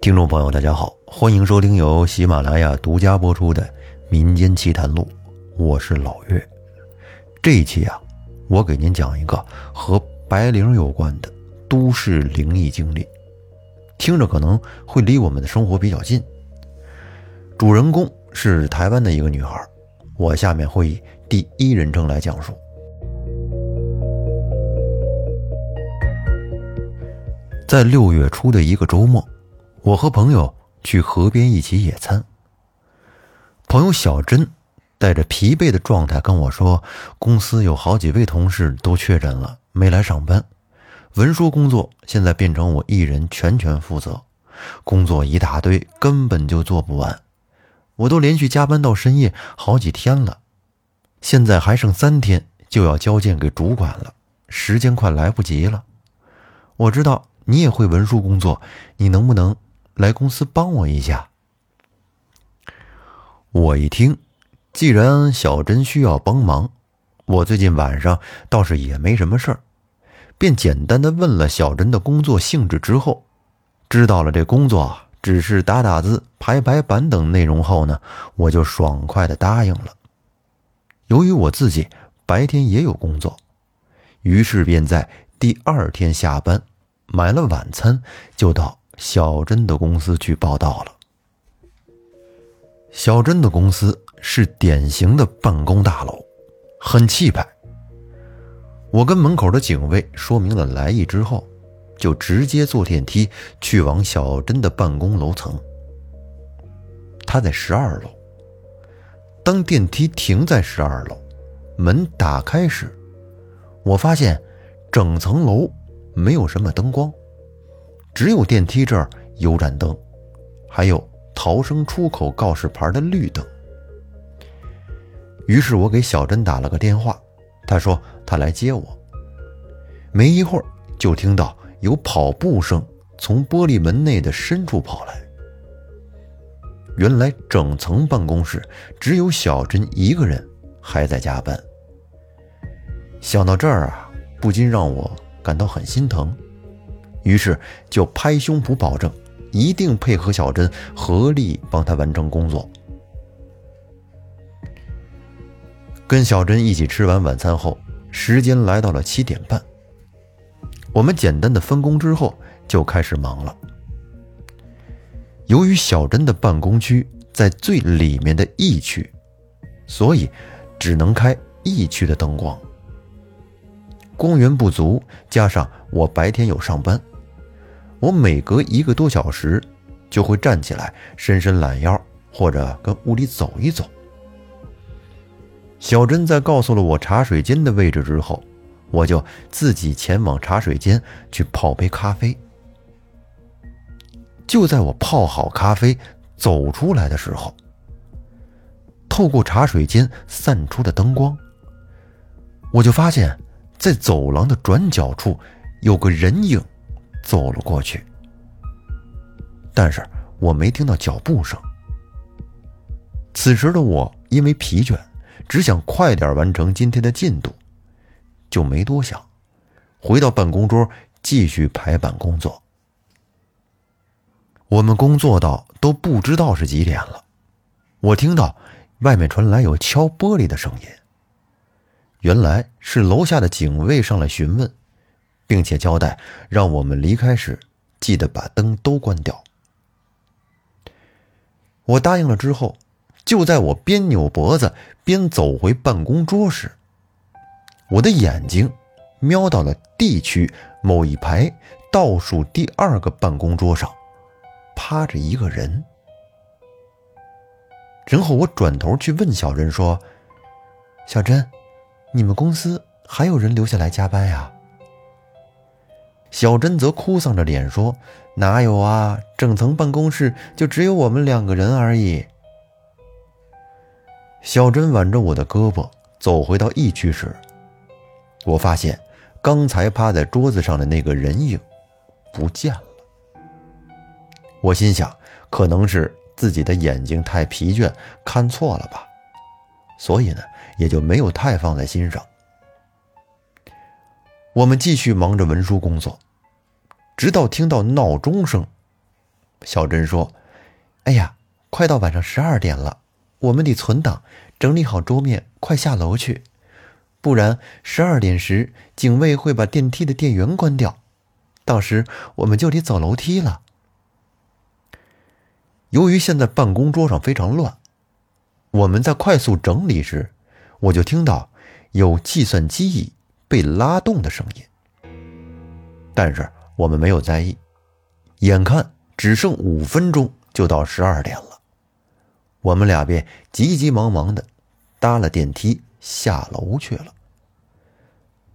听众朋友，大家好，欢迎收听由喜马拉雅独家播出的《民间奇谈录》，我是老岳。这一期啊，我给您讲一个和白灵有关的都市灵异经历，听着可能会离我们的生活比较近。主人公是台湾的一个女孩，我下面会以第一人称来讲述。在六月初的一个周末。我和朋友去河边一起野餐。朋友小珍带着疲惫的状态跟我说：“公司有好几位同事都确诊了，没来上班。文书工作现在变成我一人全权负责，工作一大堆，根本就做不完。我都连续加班到深夜好几天了，现在还剩三天就要交件给主管了，时间快来不及了。我知道你也会文书工作，你能不能？”来公司帮我一下。我一听，既然小珍需要帮忙，我最近晚上倒是也没什么事儿，便简单的问了小珍的工作性质。之后，知道了这工作只是打打字、排排版等内容后呢，我就爽快的答应了。由于我自己白天也有工作，于是便在第二天下班，买了晚餐就到。小珍的公司去报道了。小珍的公司是典型的办公大楼，很气派。我跟门口的警卫说明了来意之后，就直接坐电梯去往小珍的办公楼层。他在十二楼。当电梯停在十二楼，门打开时，我发现整层楼没有什么灯光。只有电梯这儿有盏灯，还有逃生出口告示牌的绿灯。于是我给小珍打了个电话，她说她来接我。没一会儿，就听到有跑步声从玻璃门内的深处跑来。原来整层办公室只有小珍一个人还在加班。想到这儿啊，不禁让我感到很心疼。于是就拍胸脯保证，一定配合小珍，合力帮他完成工作。跟小珍一起吃完晚餐后，时间来到了七点半。我们简单的分工之后，就开始忙了。由于小珍的办公区在最里面的 E 区，所以只能开 E 区的灯光。光源不足，加上我白天有上班。我每隔一个多小时，就会站起来伸伸懒腰，或者跟屋里走一走。小珍在告诉了我茶水间的位置之后，我就自己前往茶水间去泡杯咖啡。就在我泡好咖啡走出来的时候，透过茶水间散出的灯光，我就发现，在走廊的转角处有个人影。走了过去，但是我没听到脚步声。此时的我因为疲倦，只想快点完成今天的进度，就没多想，回到办公桌继续排版工作。我们工作到都不知道是几点了，我听到外面传来有敲玻璃的声音，原来是楼下的警卫上来询问。并且交代，让我们离开时记得把灯都关掉。我答应了之后，就在我边扭脖子边走回办公桌时，我的眼睛瞄到了 D 区某一排倒数第二个办公桌上，趴着一个人。然后我转头去问小珍说：“小珍，你们公司还有人留下来加班呀？”小珍则哭丧着脸说：“哪有啊，整层办公室就只有我们两个人而已。”小珍挽着我的胳膊走回到 E 区时，我发现刚才趴在桌子上的那个人影不见了。我心想，可能是自己的眼睛太疲倦，看错了吧，所以呢，也就没有太放在心上。我们继续忙着文书工作，直到听到闹钟声，小珍说：“哎呀，快到晚上十二点了，我们得存档，整理好桌面，快下楼去，不然十二点时警卫会把电梯的电源关掉，到时我们就得走楼梯了。”由于现在办公桌上非常乱，我们在快速整理时，我就听到有计算机被拉动的声音。但是我们没有在意，眼看只剩五分钟就到十二点了，我们俩便急急忙忙的搭了电梯下楼去了，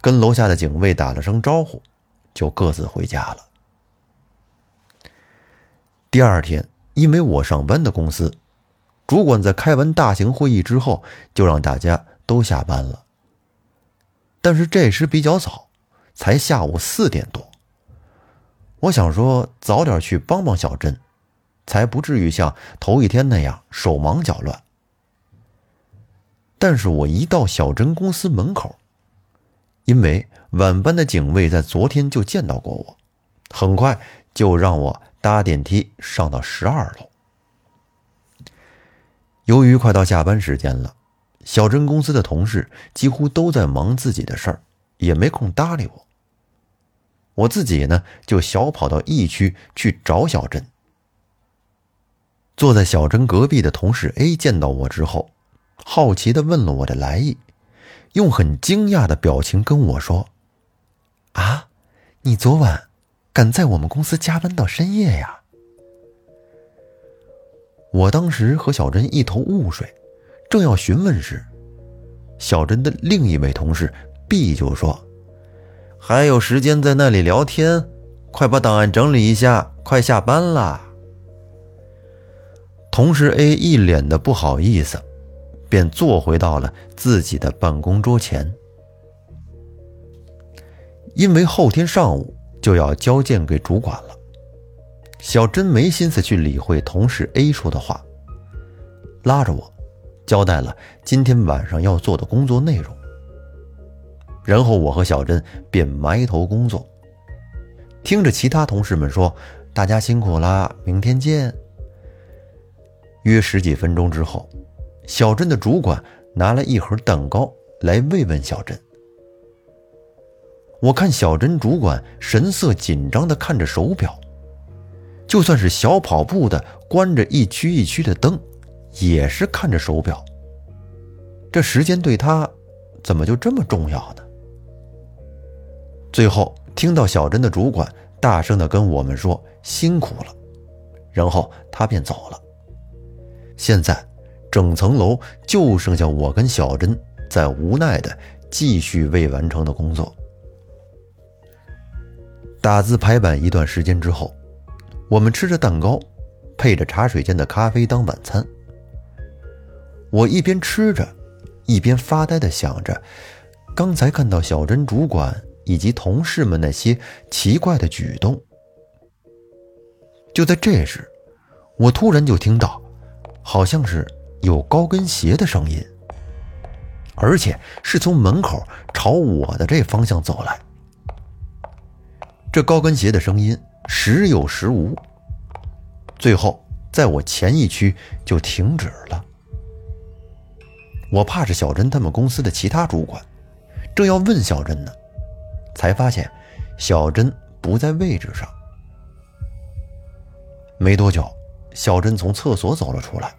跟楼下的警卫打了声招呼，就各自回家了。第二天。因为我上班的公司，主管在开完大型会议之后，就让大家都下班了。但是这时比较早，才下午四点多。我想说早点去帮帮小珍，才不至于像头一天那样手忙脚乱。但是我一到小珍公司门口，因为晚班的警卫在昨天就见到过我，很快就让我。搭电梯上到十二楼。由于快到下班时间了，小珍公司的同事几乎都在忙自己的事儿，也没空搭理我。我自己呢，就小跑到 E 区去找小珍。坐在小珍隔壁的同事 A 见到我之后，好奇的问了我的来意，用很惊讶的表情跟我说：“啊，你昨晚？”敢在我们公司加班到深夜呀！我当时和小珍一头雾水，正要询问时，小珍的另一位同事 B 就说：“还有时间在那里聊天？快把档案整理一下，快下班了。”同事 A 一脸的不好意思，便坐回到了自己的办公桌前，因为后天上午。就要交件给主管了，小珍没心思去理会同事 A 说的话，拉着我，交代了今天晚上要做的工作内容。然后我和小珍便埋头工作，听着其他同事们说：“大家辛苦啦，明天见。”约十几分钟之后，小珍的主管拿了一盒蛋糕来慰问小珍。我看小珍主管神色紧张的看着手表，就算是小跑步的关着一区一区的灯，也是看着手表。这时间对他怎么就这么重要呢？最后听到小珍的主管大声的跟我们说辛苦了，然后他便走了。现在整层楼就剩下我跟小珍在无奈的继续未完成的工作。打字排版一段时间之后，我们吃着蛋糕，配着茶水间的咖啡当晚餐。我一边吃着，一边发呆的想着，刚才看到小珍主管以及同事们那些奇怪的举动。就在这时，我突然就听到，好像是有高跟鞋的声音，而且是从门口朝我的这方向走来。这高跟鞋的声音时有时无，最后在我前一区就停止了。我怕是小珍他们公司的其他主管，正要问小珍呢，才发现小珍不在位置上。没多久，小珍从厕所走了出来，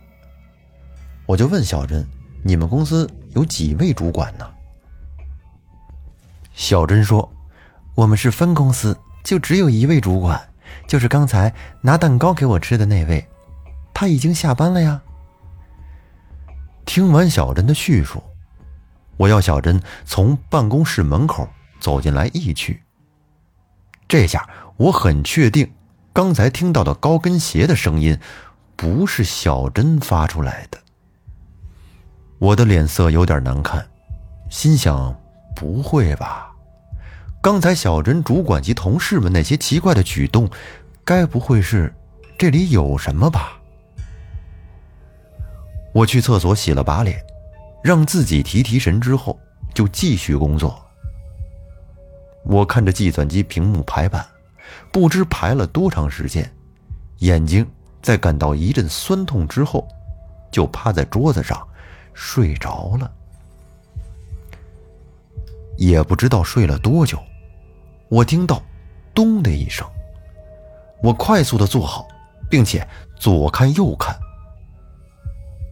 我就问小珍：“你们公司有几位主管呢？”小珍说。我们是分公司，就只有一位主管，就是刚才拿蛋糕给我吃的那位，他已经下班了呀。听完小珍的叙述，我要小珍从办公室门口走进来一去。这下我很确定，刚才听到的高跟鞋的声音不是小珍发出来的。我的脸色有点难看，心想：不会吧？刚才小珍主管及同事们那些奇怪的举动，该不会是这里有什么吧？我去厕所洗了把脸，让自己提提神之后，就继续工作。我看着计算机屏幕排版，不知排了多长时间，眼睛在感到一阵酸痛之后，就趴在桌子上睡着了。也不知道睡了多久，我听到“咚”的一声，我快速的坐好，并且左看右看，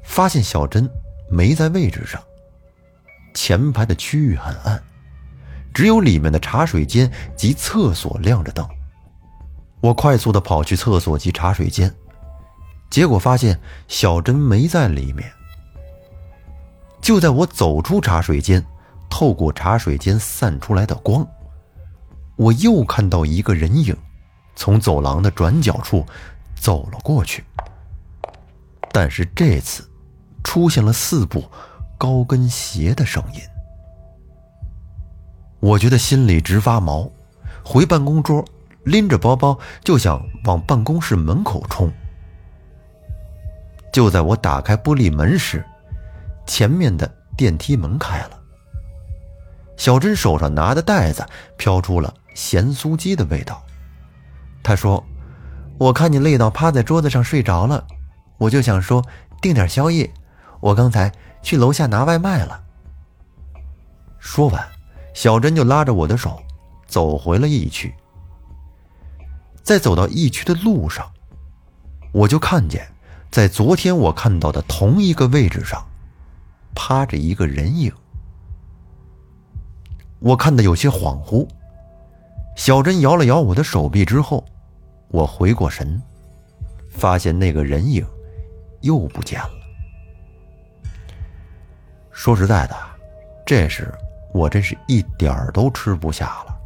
发现小珍没在位置上。前排的区域很暗，只有里面的茶水间及厕所亮着灯。我快速的跑去厕所及茶水间，结果发现小珍没在里面。就在我走出茶水间，透过茶水间散出来的光，我又看到一个人影从走廊的转角处走了过去。但是这次出现了四步高跟鞋的声音，我觉得心里直发毛，回办公桌。拎着包包就想往办公室门口冲。就在我打开玻璃门时，前面的电梯门开了。小珍手上拿的袋子飘出了咸酥鸡的味道。她说：“我看你累到趴在桌子上睡着了，我就想说订点宵夜。我刚才去楼下拿外卖了。”说完，小珍就拉着我的手走回了一区。在走到疫区的路上，我就看见，在昨天我看到的同一个位置上，趴着一个人影。我看的有些恍惚。小珍摇了摇我的手臂之后，我回过神，发现那个人影又不见了。说实在的，这时我真是一点儿都吃不下了，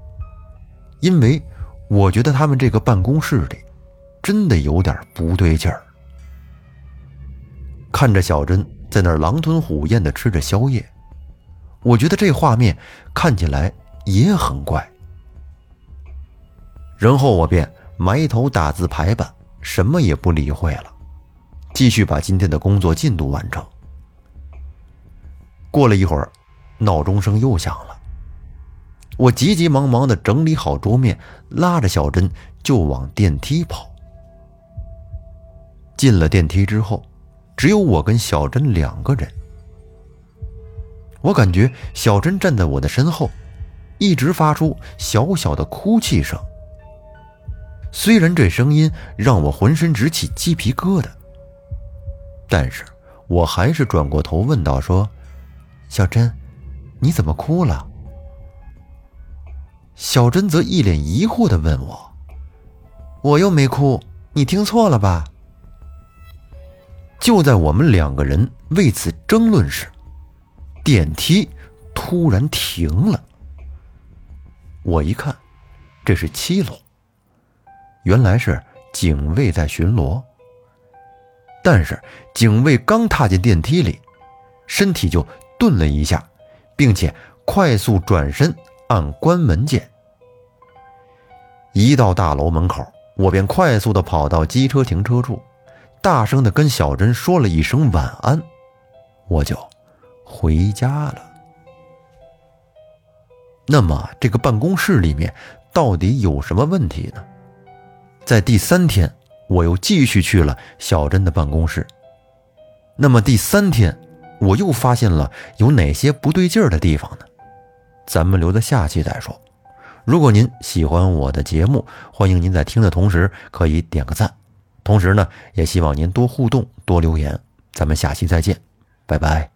因为。我觉得他们这个办公室里，真的有点不对劲儿。看着小珍在那儿狼吞虎咽的吃着宵夜，我觉得这画面看起来也很怪。然后我便埋头打字排版，什么也不理会了，继续把今天的工作进度完成。过了一会儿，闹钟声又响了。我急急忙忙的整理好桌面，拉着小珍就往电梯跑。进了电梯之后，只有我跟小珍两个人。我感觉小珍站在我的身后，一直发出小小的哭泣声。虽然这声音让我浑身直起鸡皮疙瘩，但是我还是转过头问道：“说，小珍，你怎么哭了？”小珍则一脸疑惑的问我：“我又没哭，你听错了吧？”就在我们两个人为此争论时，电梯突然停了。我一看，这是七楼，原来是警卫在巡逻。但是警卫刚踏进电梯里，身体就顿了一下，并且快速转身按关门键。一到大楼门口，我便快速的跑到机车停车处，大声的跟小珍说了一声晚安，我就回家了。那么这个办公室里面到底有什么问题呢？在第三天，我又继续去了小珍的办公室。那么第三天，我又发现了有哪些不对劲儿的地方呢？咱们留在下期再说。如果您喜欢我的节目，欢迎您在听的同时可以点个赞，同时呢，也希望您多互动、多留言。咱们下期再见，拜拜。